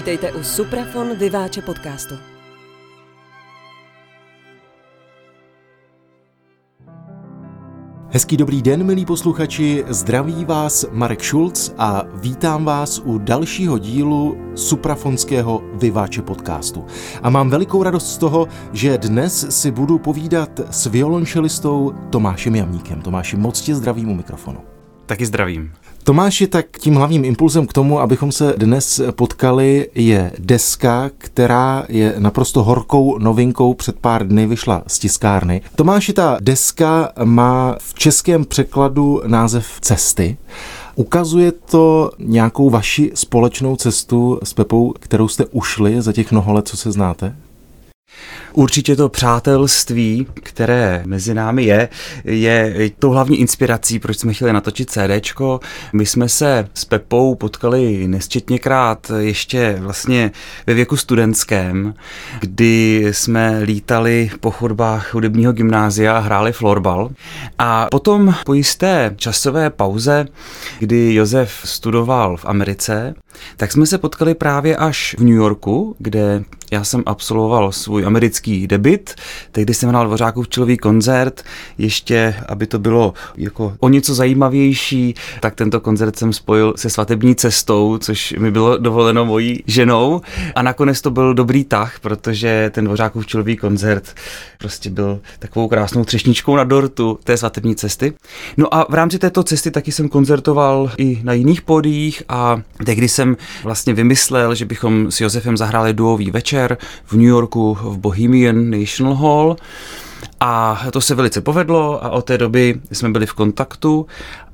Vítejte u Suprafon Vyváče podcastu. Hezký dobrý den, milí posluchači, zdraví vás Marek Schulz a vítám vás u dalšího dílu suprafonského Vyváče podcastu. A mám velikou radost z toho, že dnes si budu povídat s violončelistou Tomášem Jamníkem. Tomáši, moc tě zdravím u mikrofonu. Taky zdravím. Tomáši, tak tím hlavním impulzem k tomu, abychom se dnes potkali, je deska, která je naprosto horkou novinkou. Před pár dny vyšla z tiskárny. Tomáši, ta deska má v českém překladu název Cesty. Ukazuje to nějakou vaši společnou cestu s Pepou, kterou jste ušli za těch mnoho let, co se znáte? Určitě to přátelství, které mezi námi je, je to hlavní inspirací, proč jsme chtěli natočit CDčko. My jsme se s Pepou potkali nesčetněkrát ještě vlastně ve věku studentském, kdy jsme lítali po chodbách hudebního gymnázia a hráli florbal. A potom po jisté časové pauze, kdy Josef studoval v Americe, tak jsme se potkali právě až v New Yorku, kde já jsem absolvoval svůj americký debit, tehdy jsem hrál Dvořákův čilový koncert, ještě, aby to bylo jako o něco zajímavější, tak tento koncert jsem spojil se svatební cestou, což mi bylo dovoleno mojí ženou a nakonec to byl dobrý tah, protože ten Dvořákův čilový koncert prostě byl takovou krásnou třešničkou na dortu té svatební cesty. No a v rámci této cesty taky jsem koncertoval i na jiných pódiích a tehdy jsem vlastně vymyslel, že bychom s Josefem zahráli duový večer v New Yorku v Bohemian National Hall. A to se velice povedlo a od té doby jsme byli v kontaktu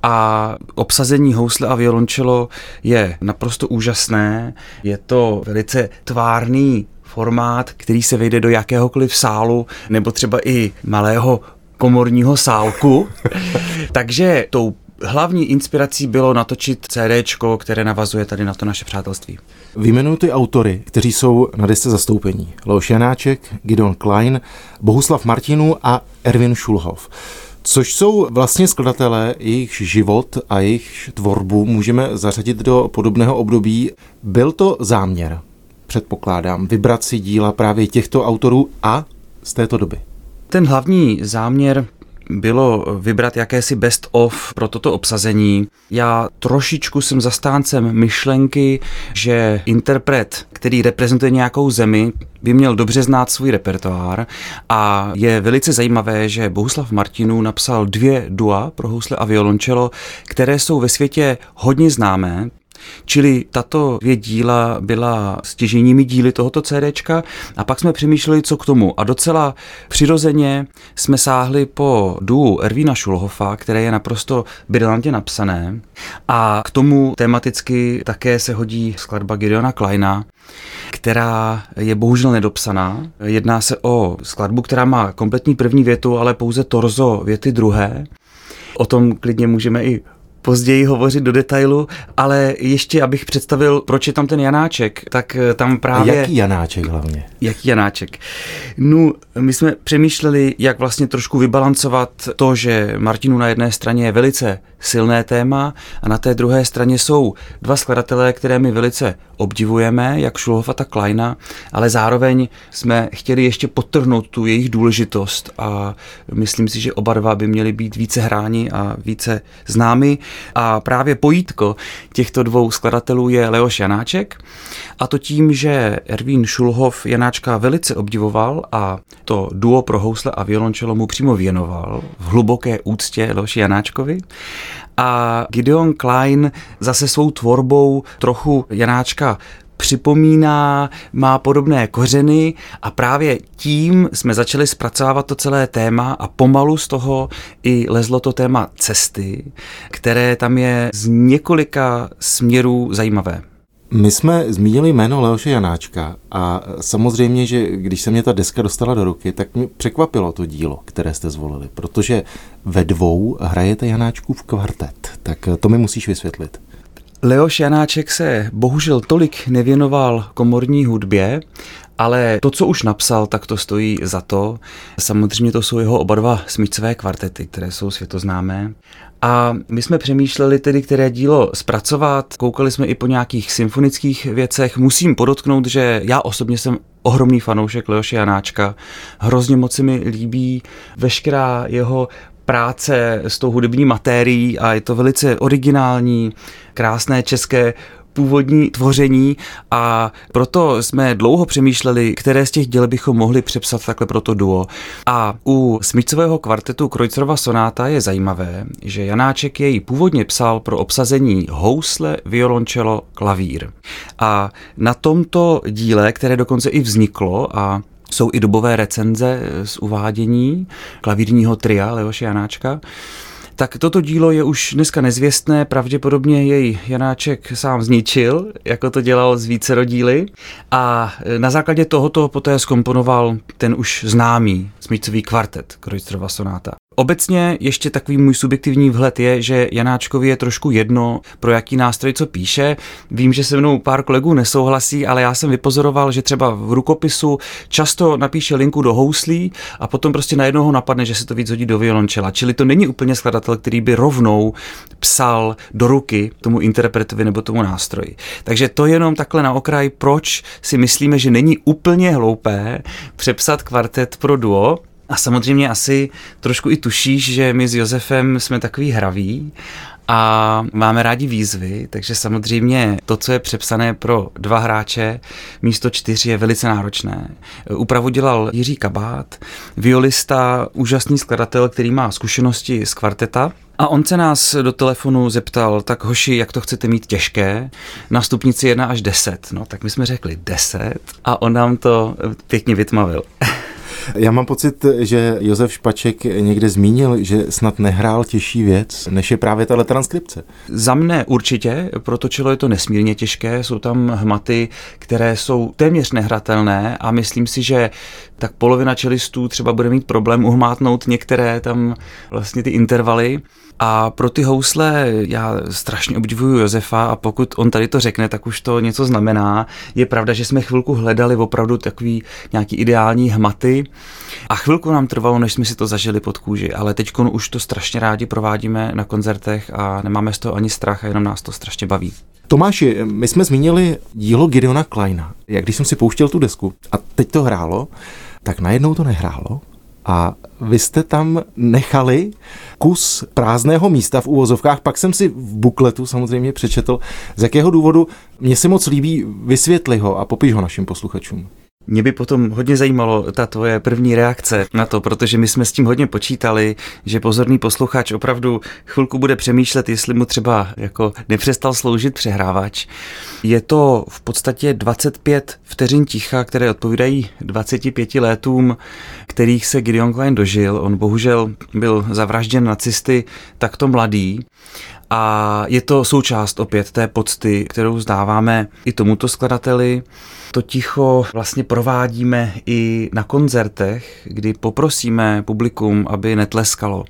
a obsazení housle a violončelo je naprosto úžasné. Je to velice tvárný formát, který se vejde do jakéhokoliv sálu nebo třeba i malého komorního sálku. Takže tou hlavní inspirací bylo natočit CD, které navazuje tady na to naše přátelství. Vyjmenuji ty autory, kteří jsou na desce zastoupení. Leoš Janáček, Gideon Klein, Bohuslav Martinu a Erwin Schulhoff. Což jsou vlastně skladatelé, jejich život a jejich tvorbu můžeme zařadit do podobného období. Byl to záměr, předpokládám, vybrat si díla právě těchto autorů a z této doby. Ten hlavní záměr bylo vybrat jakési best of pro toto obsazení. Já trošičku jsem zastáncem myšlenky, že interpret, který reprezentuje nějakou zemi, by měl dobře znát svůj repertoár a je velice zajímavé, že Bohuslav Martinů napsal dvě dua pro housle a violončelo, které jsou ve světě hodně známé, Čili tato dvě díla byla stěženími díly tohoto CDčka a pak jsme přemýšleli, co k tomu. A docela přirozeně jsme sáhli po duu Ervína Šulhofa, které je naprosto brilantně napsané. A k tomu tematicky také se hodí skladba Gideona Kleina, která je bohužel nedopsaná. Jedná se o skladbu, která má kompletní první větu, ale pouze torzo věty druhé. O tom klidně můžeme i později hovořit do detailu, ale ještě abych představil, proč je tam ten Janáček, tak eh, tam právě... A jaký Janáček hlavně? Jaký Janáček? No, my jsme přemýšleli, jak vlastně trošku vybalancovat to, že Martinu na jedné straně je velice silné téma a na té druhé straně jsou dva skladatelé, které my velice obdivujeme, jak Šulhofa, tak Kleina, ale zároveň jsme chtěli ještě podtrhnout tu jejich důležitost a myslím si, že oba dva by měli být více hráni a více známy. A právě pojítko těchto dvou skladatelů je Leoš Janáček. A to tím, že Ervín Šulhov Janáčka velice obdivoval a to duo pro housle a violončelo mu přímo věnoval v hluboké úctě Leoši Janáčkovi. A Gideon Klein zase svou tvorbou trochu Janáčka připomíná, má podobné kořeny a právě tím jsme začali zpracovávat to celé téma a pomalu z toho i lezlo to téma cesty, které tam je z několika směrů zajímavé. My jsme zmínili jméno Leoše Janáčka a samozřejmě, že když se mě ta deska dostala do ruky, tak mě překvapilo to dílo, které jste zvolili, protože ve dvou hrajete Janáčkův kvartet. Tak to mi musíš vysvětlit. Leoš Janáček se bohužel tolik nevěnoval komorní hudbě, ale to, co už napsal, tak to stojí za to. Samozřejmě to jsou jeho oba dva smyčcové kvartety, které jsou světoznámé. A my jsme přemýšleli tedy, které dílo zpracovat, koukali jsme i po nějakých symfonických věcech. Musím podotknout, že já osobně jsem ohromný fanoušek Leoše Janáčka. Hrozně moc se mi líbí veškerá jeho práce s tou hudební matérií a je to velice originální, krásné české původní tvoření a proto jsme dlouho přemýšleli, které z těch děl bychom mohli přepsat takhle pro to duo. A u smícového kvartetu Krojcerova sonáta je zajímavé, že Janáček jej původně psal pro obsazení housle, violončelo, klavír. A na tomto díle, které dokonce i vzniklo a jsou i dobové recenze z uvádění klavírního tria Leoše Janáčka, tak toto dílo je už dneska nezvěstné, pravděpodobně jej Janáček sám zničil, jako to dělal z více rodíly. A na základě tohoto poté skomponoval ten už známý smícový kvartet Krojstrova sonáta. Obecně ještě takový můj subjektivní vhled je, že Janáčkovi je trošku jedno, pro jaký nástroj co píše. Vím, že se mnou pár kolegů nesouhlasí, ale já jsem vypozoroval, že třeba v rukopisu často napíše linku do houslí a potom prostě najednou ho napadne, že se to víc hodí do violončela. Čili to není úplně skladatel, který by rovnou psal do ruky tomu interpretovi nebo tomu nástroji. Takže to jenom takhle na okraj, proč si myslíme, že není úplně hloupé přepsat kvartet pro duo, a samozřejmě asi trošku i tušíš, že my s Josefem jsme takový hraví a máme rádi výzvy, takže samozřejmě to, co je přepsané pro dva hráče místo čtyř je velice náročné. Úpravu dělal Jiří Kabát, violista, úžasný skladatel, který má zkušenosti z kvarteta, a on se nás do telefonu zeptal, tak hoši, jak to chcete mít těžké, na stupnici 1 až 10. No tak my jsme řekli 10 a on nám to pěkně vytmavil. Já mám pocit, že Josef Špaček někde zmínil, že snad nehrál těžší věc, než je právě tahle transkripce. Za mne určitě, proto čelo je to nesmírně těžké, jsou tam hmaty, které jsou téměř nehratelné a myslím si, že tak polovina čelistů třeba bude mít problém uhmátnout některé tam vlastně ty intervaly. A pro ty housle já strašně obdivuju Josefa a pokud on tady to řekne, tak už to něco znamená. Je pravda, že jsme chvilku hledali opravdu takový nějaký ideální hmaty a chvilku nám trvalo, než jsme si to zažili pod kůži, ale teď už to strašně rádi provádíme na koncertech a nemáme z toho ani strach a jenom nás to strašně baví. Tomáši, my jsme zmínili dílo Gideona Kleina. Jak když jsem si pouštěl tu desku a teď to hrálo, tak najednou to nehrálo a vy jste tam nechali kus prázdného místa v úvozovkách, pak jsem si v bukletu samozřejmě přečetl, z jakého důvodu mě se moc líbí, vysvětli ho a popiš ho našim posluchačům. Mě by potom hodně zajímalo ta tvoje první reakce na to, protože my jsme s tím hodně počítali, že pozorný posluchač opravdu chvilku bude přemýšlet, jestli mu třeba jako nepřestal sloužit přehrávač. Je to v podstatě 25 vteřin ticha, které odpovídají 25 letům, kterých se Gideon Klein dožil. On bohužel byl zavražděn nacisty takto mladý. A je to součást opět té pocty, kterou zdáváme i tomuto skladateli to ticho vlastně provádíme i na koncertech, kdy poprosíme publikum, aby netleskalo.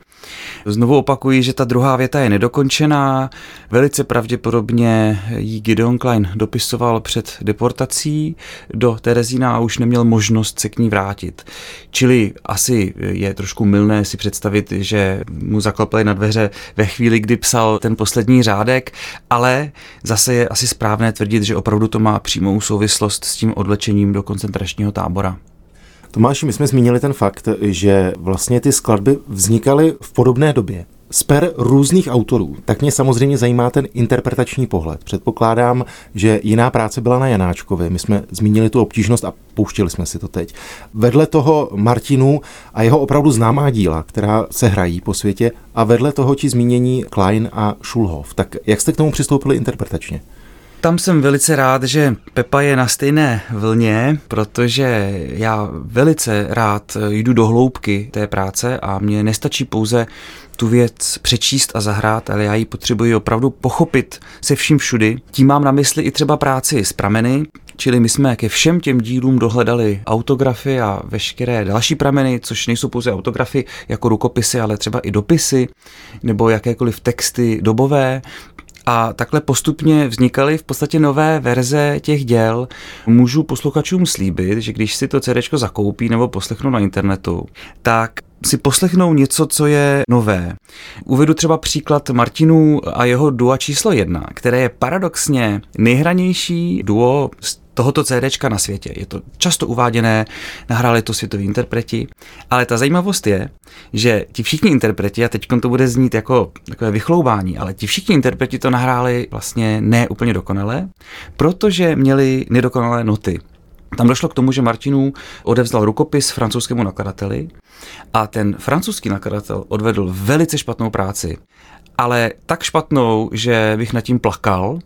Znovu opakuji, že ta druhá věta je nedokončená. Velice pravděpodobně ji Gideon Klein dopisoval před deportací do Terezína a už neměl možnost se k ní vrátit. Čili asi je trošku milné si představit, že mu zaklopali na dveře ve chvíli, kdy psal ten poslední řádek, ale zase je asi správné tvrdit, že opravdu to má přímou souvislost s tím odlečením do koncentračního tábora. Tomáši, my jsme zmínili ten fakt, že vlastně ty skladby vznikaly v podobné době z per různých autorů, tak mě samozřejmě zajímá ten interpretační pohled. Předpokládám, že jiná práce byla na Janáčkovi. My jsme zmínili tu obtížnost a pouštili jsme si to teď. Vedle toho Martinu a jeho opravdu známá díla, která se hrají po světě, a vedle toho ti zmínění Klein a Schulhoff. Tak jak jste k tomu přistoupili interpretačně? Tam jsem velice rád, že Pepa je na stejné vlně, protože já velice rád jdu do hloubky té práce a mně nestačí pouze tu věc přečíst a zahrát, ale já ji potřebuji opravdu pochopit se vším všudy. Tím mám na mysli i třeba práci s prameny, Čili my jsme ke všem těm dílům dohledali autografy a veškeré další prameny, což nejsou pouze autografy jako rukopisy, ale třeba i dopisy nebo jakékoliv texty dobové A takhle postupně vznikaly v podstatě nové verze těch děl. Můžu posluchačům slíbit, že když si to CD zakoupí nebo poslechnou na internetu, tak si poslechnou něco, co je nové. Uvedu třeba příklad Martinů a jeho dua číslo jedna, které je paradoxně nejhranější duo z tohoto CDčka na světě. Je to často uváděné, nahráli to světoví interpreti, ale ta zajímavost je, že ti všichni interpreti, a teď to bude znít jako takové vychloubání, ale ti všichni interpreti to nahráli vlastně ne úplně dokonale, protože měli nedokonalé noty. Tam došlo k tomu, že Martinů odevzdal rukopis francouzskému nakladateli a ten francouzský nakladatel odvedl velice špatnou práci ale tak špatnou, že bych nad tím plakal.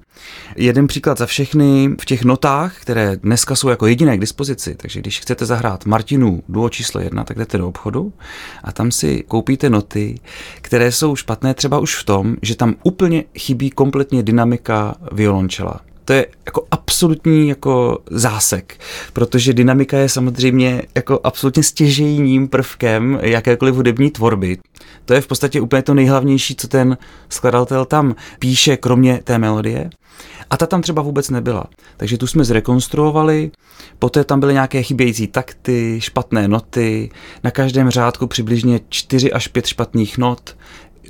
Jeden příklad za všechny v těch notách, které dneska jsou jako jediné k dispozici, takže když chcete zahrát Martinu duo číslo jedna, tak jdete do obchodu a tam si koupíte noty, které jsou špatné třeba už v tom, že tam úplně chybí kompletně dynamika violončela to je jako absolutní jako zásek, protože dynamika je samozřejmě jako absolutně stěžejním prvkem jakékoliv hudební tvorby. To je v podstatě úplně to nejhlavnější, co ten skladatel tam píše, kromě té melodie. A ta tam třeba vůbec nebyla. Takže tu jsme zrekonstruovali, poté tam byly nějaké chybějící takty, špatné noty, na každém řádku přibližně 4 až 5 špatných not,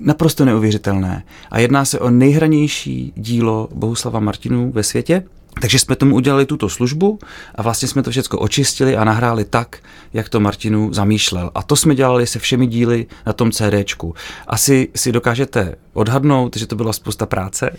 naprosto neuvěřitelné. A jedná se o nejhranější dílo Bohuslava Martinů ve světě. Takže jsme tomu udělali tuto službu a vlastně jsme to všechno očistili a nahráli tak, jak to Martinu zamýšlel. A to jsme dělali se všemi díly na tom CDčku. Asi si dokážete odhadnout, že to byla spousta práce,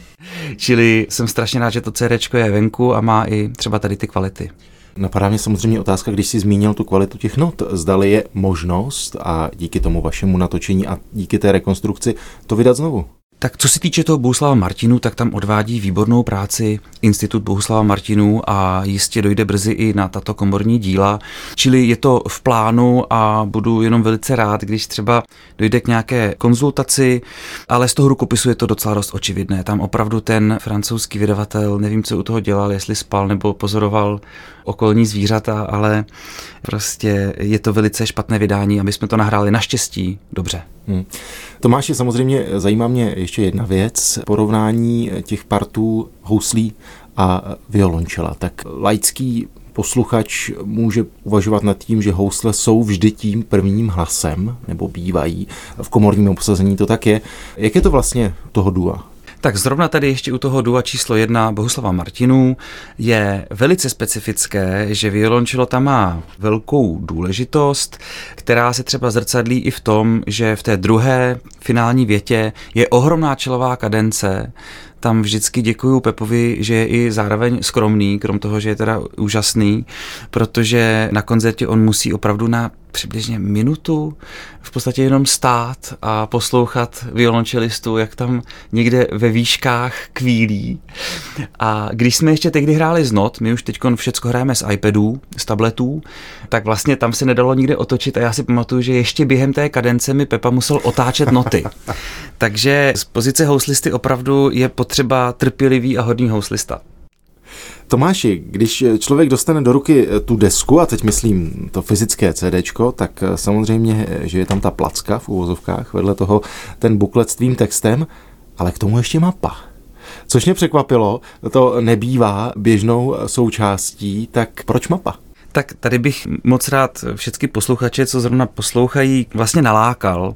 čili jsem strašně rád, že to CDčko je venku a má i třeba tady ty kvality. Napadá mě samozřejmě otázka, když jsi zmínil tu kvalitu těch not, zdali je možnost a díky tomu vašemu natočení a díky té rekonstrukci to vydat znovu. Tak co se týče toho Bohuslava Martinu, tak tam odvádí výbornou práci Institut Bohuslava Martinu a jistě dojde brzy i na tato komorní díla. Čili je to v plánu a budu jenom velice rád, když třeba dojde k nějaké konzultaci, ale z toho rukopisu je to docela dost očividné. Tam opravdu ten francouzský vydavatel, nevím, co u toho dělal, jestli spal nebo pozoroval okolní zvířata, ale prostě je to velice špatné vydání a my jsme to nahráli naštěstí dobře. Hmm. Tomáši, samozřejmě zajímá mě ještě jedna věc, porovnání těch partů houslí a violončela. Tak laický posluchač může uvažovat nad tím, že housle jsou vždy tím prvním hlasem, nebo bývají. V komorním obsazení to tak je. Jak je to vlastně toho dua? Tak zrovna tady ještě u toho dua číslo jedna Bohuslava Martinů je velice specifické, že violončelo tam má velkou důležitost, která se třeba zrcadlí i v tom, že v té druhé finální větě je ohromná čelová kadence, tam vždycky děkuju Pepovi, že je i zároveň skromný, krom toho, že je teda úžasný, protože na koncertě on musí opravdu na přibližně minutu v podstatě jenom stát a poslouchat violončelistu, jak tam někde ve výškách kvílí. A když jsme ještě tehdy hráli z not, my už teď všechno hrajeme z iPadů, z tabletů, tak vlastně tam se nedalo nikde otočit a já si pamatuju, že ještě během té kadence mi Pepa musel otáčet noty. Takže z pozice houslisty opravdu je potřeba trpělivý a hodný houslista. Tomáši, když člověk dostane do ruky eh, tu desku, a teď myslím to fyzické CD, tak eh, samozřejmě, eh, že je tam ta placka v úvozovkách, vedle toho ten buklet s tvým textem, ale k tomu ještě mapa. Což mě překvapilo, to nebývá běžnou součástí, tak proč mapa? Tak tady bych moc rád všechny posluchače, co zrovna poslouchají, vlastně nalákal.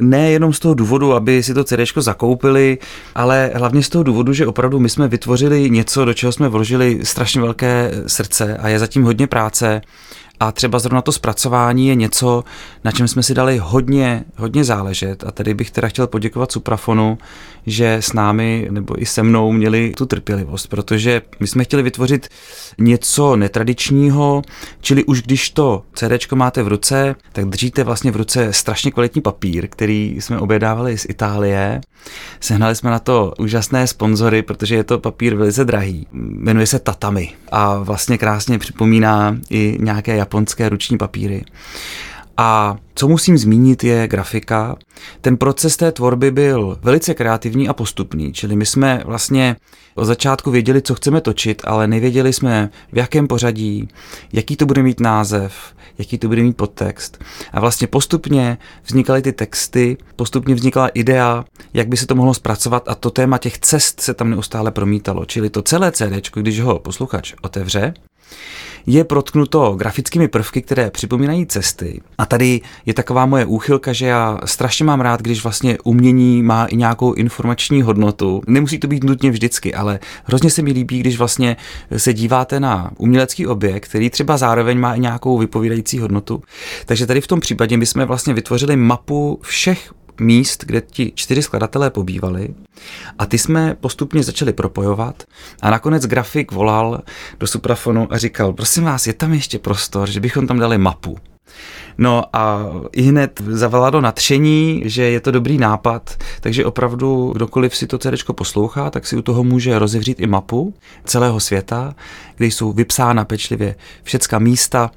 Ne jenom z toho důvodu, aby si to CD zakoupili, ale hlavně z toho důvodu, že opravdu my jsme vytvořili něco, do čeho jsme vložili strašně velké srdce a je zatím hodně práce. A třeba zrovna to zpracování je něco, na čem jsme si dali hodně, hodně záležet. A tady bych teda chtěl poděkovat Suprafonu, že s námi nebo i se mnou měli tu trpělivost, protože my jsme chtěli vytvořit něco netradičního, čili už když to CD máte v ruce, tak držíte vlastně v ruce strašně kvalitní papír, který jsme objednávali z Itálie. Sehnali jsme na to úžasné sponzory, protože je to papír velice drahý. Jmenuje se Tatami a vlastně krásně připomíná i nějaké ruční papíry. A co musím zmínit je grafika. Ten proces té tvorby byl velice kreativní a postupný, čili my jsme vlastně od začátku věděli, co chceme točit, ale nevěděli jsme, v jakém pořadí, jaký to bude mít název, jaký to bude mít podtext. A vlastně postupně vznikaly ty texty, postupně vznikla idea, jak by se to mohlo zpracovat a to téma těch cest se tam neustále promítalo. Čili to celé CD, když ho posluchač otevře, je protknuto grafickými prvky, které připomínají cesty. A tady je taková moje úchylka, že já strašně mám rád, když vlastně umění má i nějakou informační hodnotu. Nemusí to být nutně vždycky, ale hrozně se mi líbí, když vlastně se díváte na umělecký objekt, který třeba zároveň má i nějakou vypovídající hodnotu. Takže tady v tom případě my jsme vlastně vytvořili mapu všech míst, kde ti čtyři skladatelé pobývali a ty jsme postupně začali propojovat a nakonec grafik volal do suprafonu a říkal, prosím vás, je tam ještě prostor, že bychom tam dali mapu. No a i hned zavala do nadšení, že je to dobrý nápad, takže opravdu kdokoliv si to CD poslouchá, tak si u toho může rozevřít i mapu celého světa, kde jsou vypsána pečlivě všecka místa,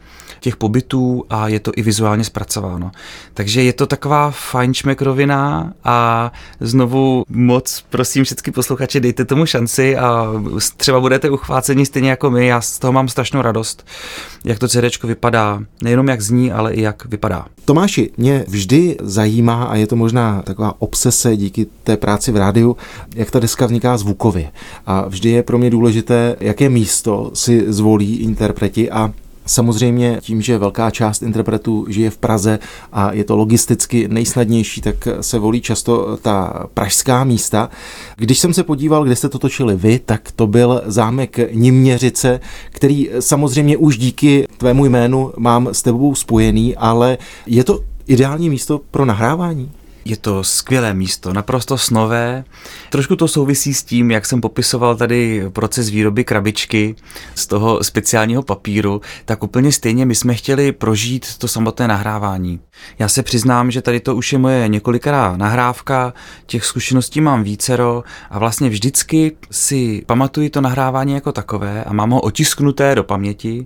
těch pobytů a je to i vizuálně zpracováno. Takže je to taková fajnšmekrovina a znovu moc prosím všechny posluchače, dejte tomu šanci a třeba budete uchváceni stejně jako my. Já z toho mám strašnou radost, jak to CD vypadá. Nejenom jak zní, ale i jak vypadá. Tomáši, mě vždy zajímá, a je to možná taková obsese díky té práci v rádiu, jak ta deska vzniká zvukově. A vždy je pro mě důležité, jaké místo si zvolí interpreti a Samozřejmě tím, že velká část interpretů žije v Praze a je to logisticky nejsnadnější, tak se volí často ta pražská místa. Když jsem se podíval, kde jste to točili vy, tak to byl zámek Niměřice, který samozřejmě už díky tvému jménu mám s tebou spojený, ale je to ideální místo pro nahrávání? Je to skvělé místo, naprosto snové. Trošku to souvisí s tím, jak jsem popisoval tady proces výroby krabičky z toho speciálního papíru, tak úplně stejně my jsme chtěli prožít to samotné nahrávání. Já se přiznám, že tady to už je moje několikrát nahrávka, těch zkušeností mám vícero a vlastně vždycky si pamatuji to nahrávání jako takové a mám ho otisknuté do paměti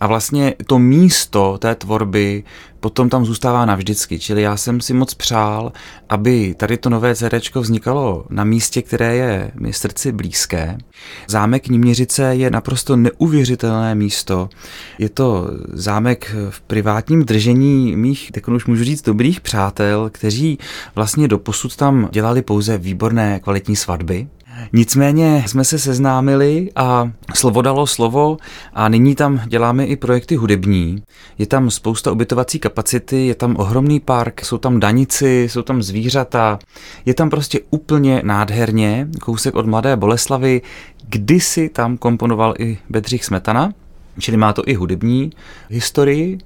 a vlastně to místo té tvorby potom tam zůstává navždycky. Čili já jsem si moc přál, aby tady to nové CD vznikalo na místě, které je mi srdci blízké. Zámek Níměřice je naprosto neuvěřitelné místo. Je to zámek v privátním držení mých, tak už můžu říct, dobrých přátel, kteří vlastně doposud tam dělali pouze výborné kvalitní svatby. Nicméně jsme se seznámili a slovo dalo slovo a nyní tam děláme i projekty hudební. Je tam spousta ubytovací kapacity, je tam ohromný park, jsou tam danici, jsou tam zvířata. Je tam prostě úplně nádherně, kousek od Mladé Boleslavy. Kdysi tam komponoval i Bedřich Smetana, čili má to i hudební historii.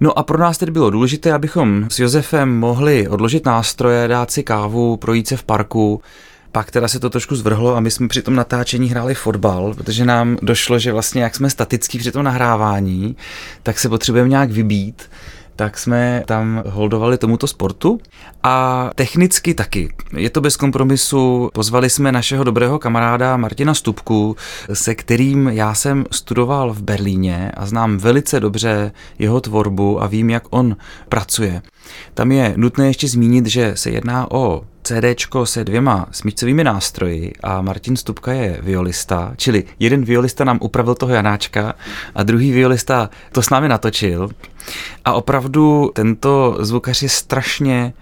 No a pro nás tedy bylo důležité, abychom s Josefem mohli odložit nástroje, dát si kávu, projít se v parku, pak teda se to trošku zvrhlo a my jsme při tom natáčení hráli fotbal, protože nám došlo, že vlastně jak jsme statický při tom nahrávání, tak se potřebujeme nějak vybít tak jsme tam holdovali tomuto sportu a technicky taky. Je to bez kompromisu. Pozvali jsme našeho dobrého kamaráda Martina Stupku, se kterým já jsem studoval v Berlíně a znám velice dobře jeho tvorbu a vím, jak on pracuje. Tam je nutné ještě zmínit, že se jedná o CD se dvěma smyčcovými nástroji a Martin Stupka je violista, čili jeden violista nám upravil toho Janáčka a druhý violista to s námi natočil. A opravdu tento zvukař je strašně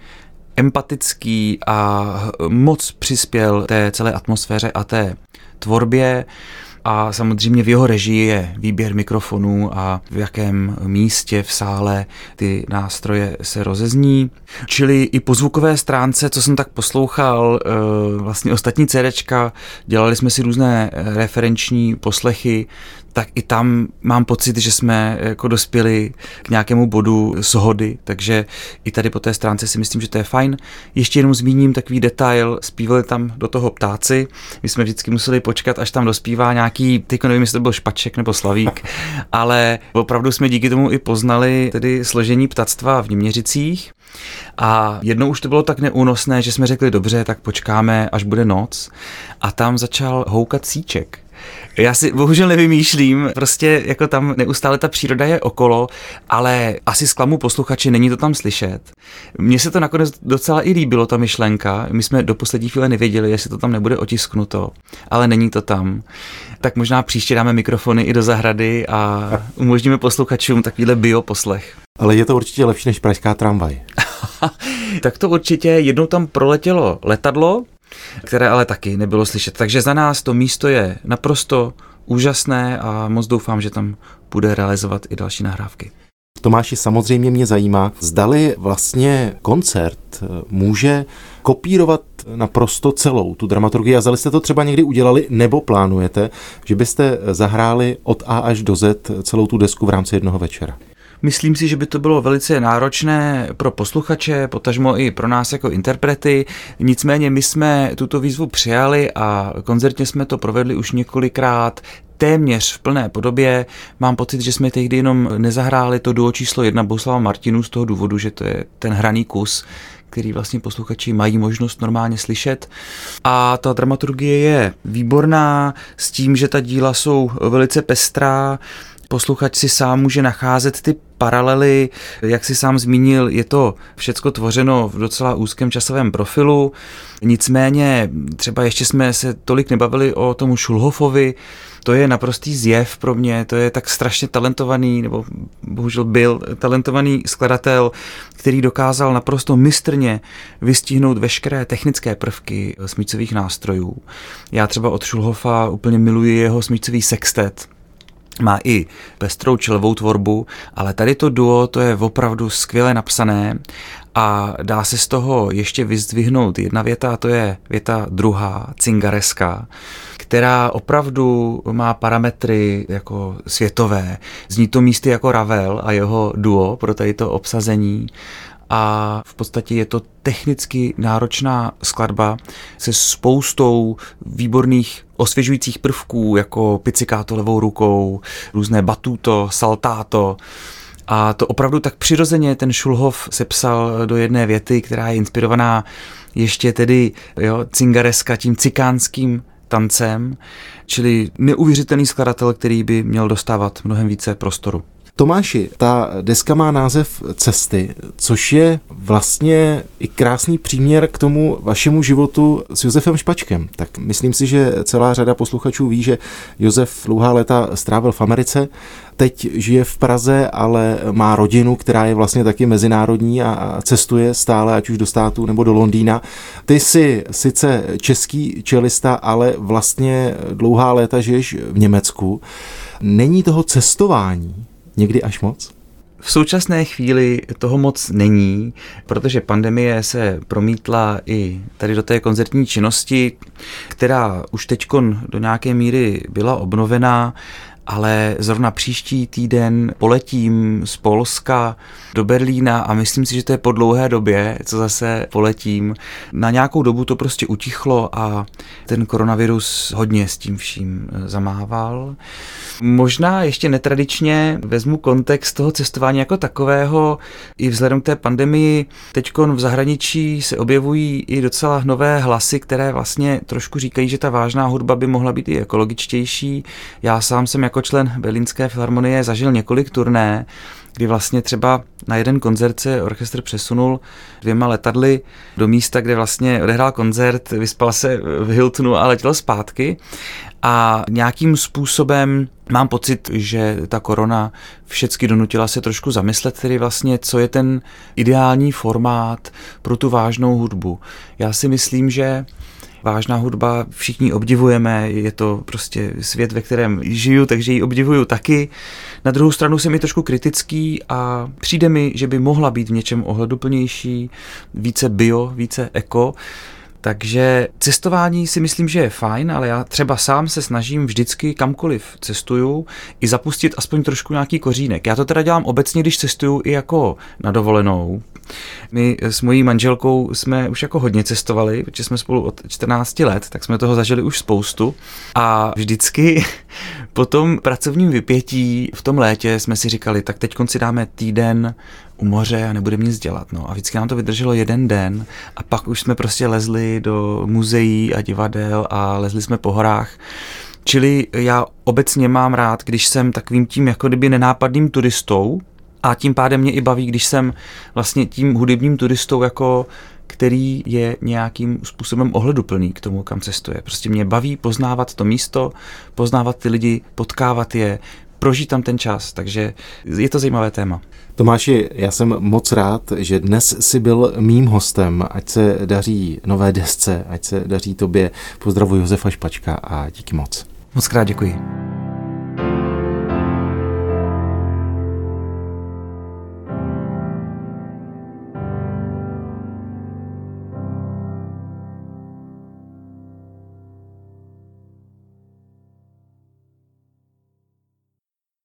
empatický a moc přispěl té celé atmosféře a té tvorbě a samozřejmě v jeho režii je výběr mikrofonů a v jakém místě v sále ty nástroje se rozezní. Čili i po zvukové stránce, co jsem tak poslouchal, eh, vlastně ostatní CDčka, dělali jsme si různé eh, referenční poslechy, tak i tam mám pocit, že jsme jako dospěli k nějakému bodu shody, takže i tady po té stránce si myslím, že to je fajn. Ještě jenom zmíním takový detail, zpívali tam do toho ptáci, my jsme vždycky museli počkat, až tam dospívá nějaký, teď nevím, jestli to byl Špaček nebo Slavík, ale opravdu jsme díky tomu i poznali tedy složení ptactva v Něměřicích. A jednou už to bylo tak neúnosné, že jsme řekli, dobře, tak počkáme, až bude noc. A tam začal houkat síček. Já si bohužel nevymýšlím, prostě jako tam neustále ta příroda je okolo, ale asi zklamu posluchači, není to tam slyšet. Mně se to nakonec docela i líbilo, ta myšlenka. My jsme do poslední chvíle nevěděli, jestli to tam nebude otisknuto, ale není to tam. Tak možná příště dáme mikrofony i do zahrady a umožníme posluchačům takovýhle bioposlech. Ale je to určitě lepší než pražská tramvaj. tak to určitě jednou tam proletělo letadlo, které ale taky nebylo slyšet. Takže za nás to místo je naprosto úžasné a moc doufám, že tam bude realizovat i další nahrávky. Tomáši, samozřejmě mě zajímá, zdali vlastně koncert eh, může kopírovat naprosto celou tu dramaturgii a zdali jste to třeba někdy udělali nebo plánujete, že byste zahráli od A až do Z celou tu desku v rámci jednoho večera. Myslím si, že by to bylo velice náročné pro posluchače, potažmo i pro nás jako interprety. Nicméně my jsme tuto výzvu přijali a koncertně jsme to provedli už několikrát téměř v plné podobě. Mám pocit, že jsme tehdy jenom nezahráli to duo číslo jedna Boslava Martinu z toho důvodu, že to je ten hraný kus, který vlastně posluchači mají možnost normálně slyšet. A ta dramaturgie je výborná s tím, že ta díla jsou velice pestrá, posluchač si sám může nacházet ty paralely, jak si sám zmínil, je to všecko tvořeno v docela úzkém časovém profilu, nicméně třeba ještě jsme se tolik nebavili o tomu Šulhofovi, to je naprostý zjev pro mě, to je tak strašně talentovaný, nebo bohužel byl talentovaný skladatel, který dokázal naprosto mistrně vystihnout veškeré technické prvky smícových nástrojů. Já třeba od Šulhofa úplně miluji jeho smícový sextet, má i pestrou čelovou tvorbu, ale tady to duo, to je opravdu skvěle napsané a dá se z toho ještě vyzdvihnout jedna věta, a to je věta druhá, cingareska, která opravdu má parametry jako světové. Zní to místy jako Ravel a jeho duo pro tady to obsazení a v podstatě je to technicky náročná skladba se spoustou výborných osvěžujících prvků, jako pizzicato levou rukou, různé batuto, saltáto. A to opravdu tak přirozeně ten Šulhov sepsal do jedné věty, která je inspirovaná ještě tedy jo, cingareska tím cikánským tancem, čili neuvěřitelný skladatel, který by měl dostávat mnohem více prostoru. Tomáši, ta deska má název Cesty, což je vlastně i krásný příměr k tomu vašemu životu s Josefem Špačkem. Tak myslím si, že celá řada posluchačů ví, že Josef dlouhá léta strávil v Americe, teď žije v Praze, ale má rodinu, která je vlastně taky mezinárodní a cestuje stále, ať už do státu nebo do Londýna. Ty jsi sice český čelista, ale vlastně dlouhá léta žiješ v Německu. Není toho cestování někdy až moc? V současné chvíli toho moc není, protože pandemie se promítla i tady do té koncertní činnosti, která už teď do nějaké míry byla obnovená ale zrovna příští týden poletím z Polska do Berlína a myslím si, že to je po dlouhé době, co zase poletím. Na nějakou dobu to prostě utichlo a ten koronavirus hodně s tím vším eh, zamával. Možná ještě netradičně vezmu kontext toho cestování jako takového. I vzhledem k té pandemii teď v zahraničí se objevují i docela nové hlasy, které vlastně trošku říkají, že ta vážná hudba by mohla být i ekologičtější. Já sám jsem jako člen Berlínské filharmonie zažil několik turné, kdy vlastně třeba na jeden koncert se orchestr přesunul dvěma letadly do místa, kde vlastně odehrál koncert, vyspal se v Hiltonu a letěl zpátky a nějakým způsobem mám pocit, že ta korona všecky donutila se trošku zamyslet, tedy vlastně, co je ten ideální formát pro tu vážnou hudbu. Já si myslím, že vážná hudba, všichni obdivujeme, je to prostě svět, ve kterém žiju, takže ji obdivuju taky. Na druhou stranu jsem i trošku kritický a přijde mi, že by mohla být v něčem ohleduplnější, více bio, více eko. Takže cestování si myslím, že je fajn, ale já třeba sám se snažím vždycky kamkoliv cestuju i zapustit aspoň trošku nějaký kořínek. Já to teda dělám obecně, když cestuju i jako na dovolenou. My s mojí manželkou jsme už jako hodně cestovali, protože jsme spolu od 14 let, tak jsme toho zažili už spoustu. A vždycky po tom pracovním vypětí v tom létě jsme si říkali, tak teď si dáme týden u moře a nebudeme nic dělat. No. A vždycky nám to vydrželo jeden den a pak už jsme prostě lezli do muzeí a divadel a lezli jsme po horách. Čili já obecně mám rád, když jsem takovým tím jako kdyby nenápadným turistou a tím pádem mě i baví, když jsem vlastně tím hudebním turistou jako který je nějakým způsobem ohleduplný k tomu, kam cestuje. Prostě mě baví poznávat to místo, poznávat ty lidi, potkávat je, prožít tam ten čas, takže je to zajímavé téma. Tomáši, já jsem moc rád, že dnes si byl mým hostem, ať se daří nové desce, ať se daří tobě. Pozdravuji Josefa Špačka a díky moc. Moc krát děkuji.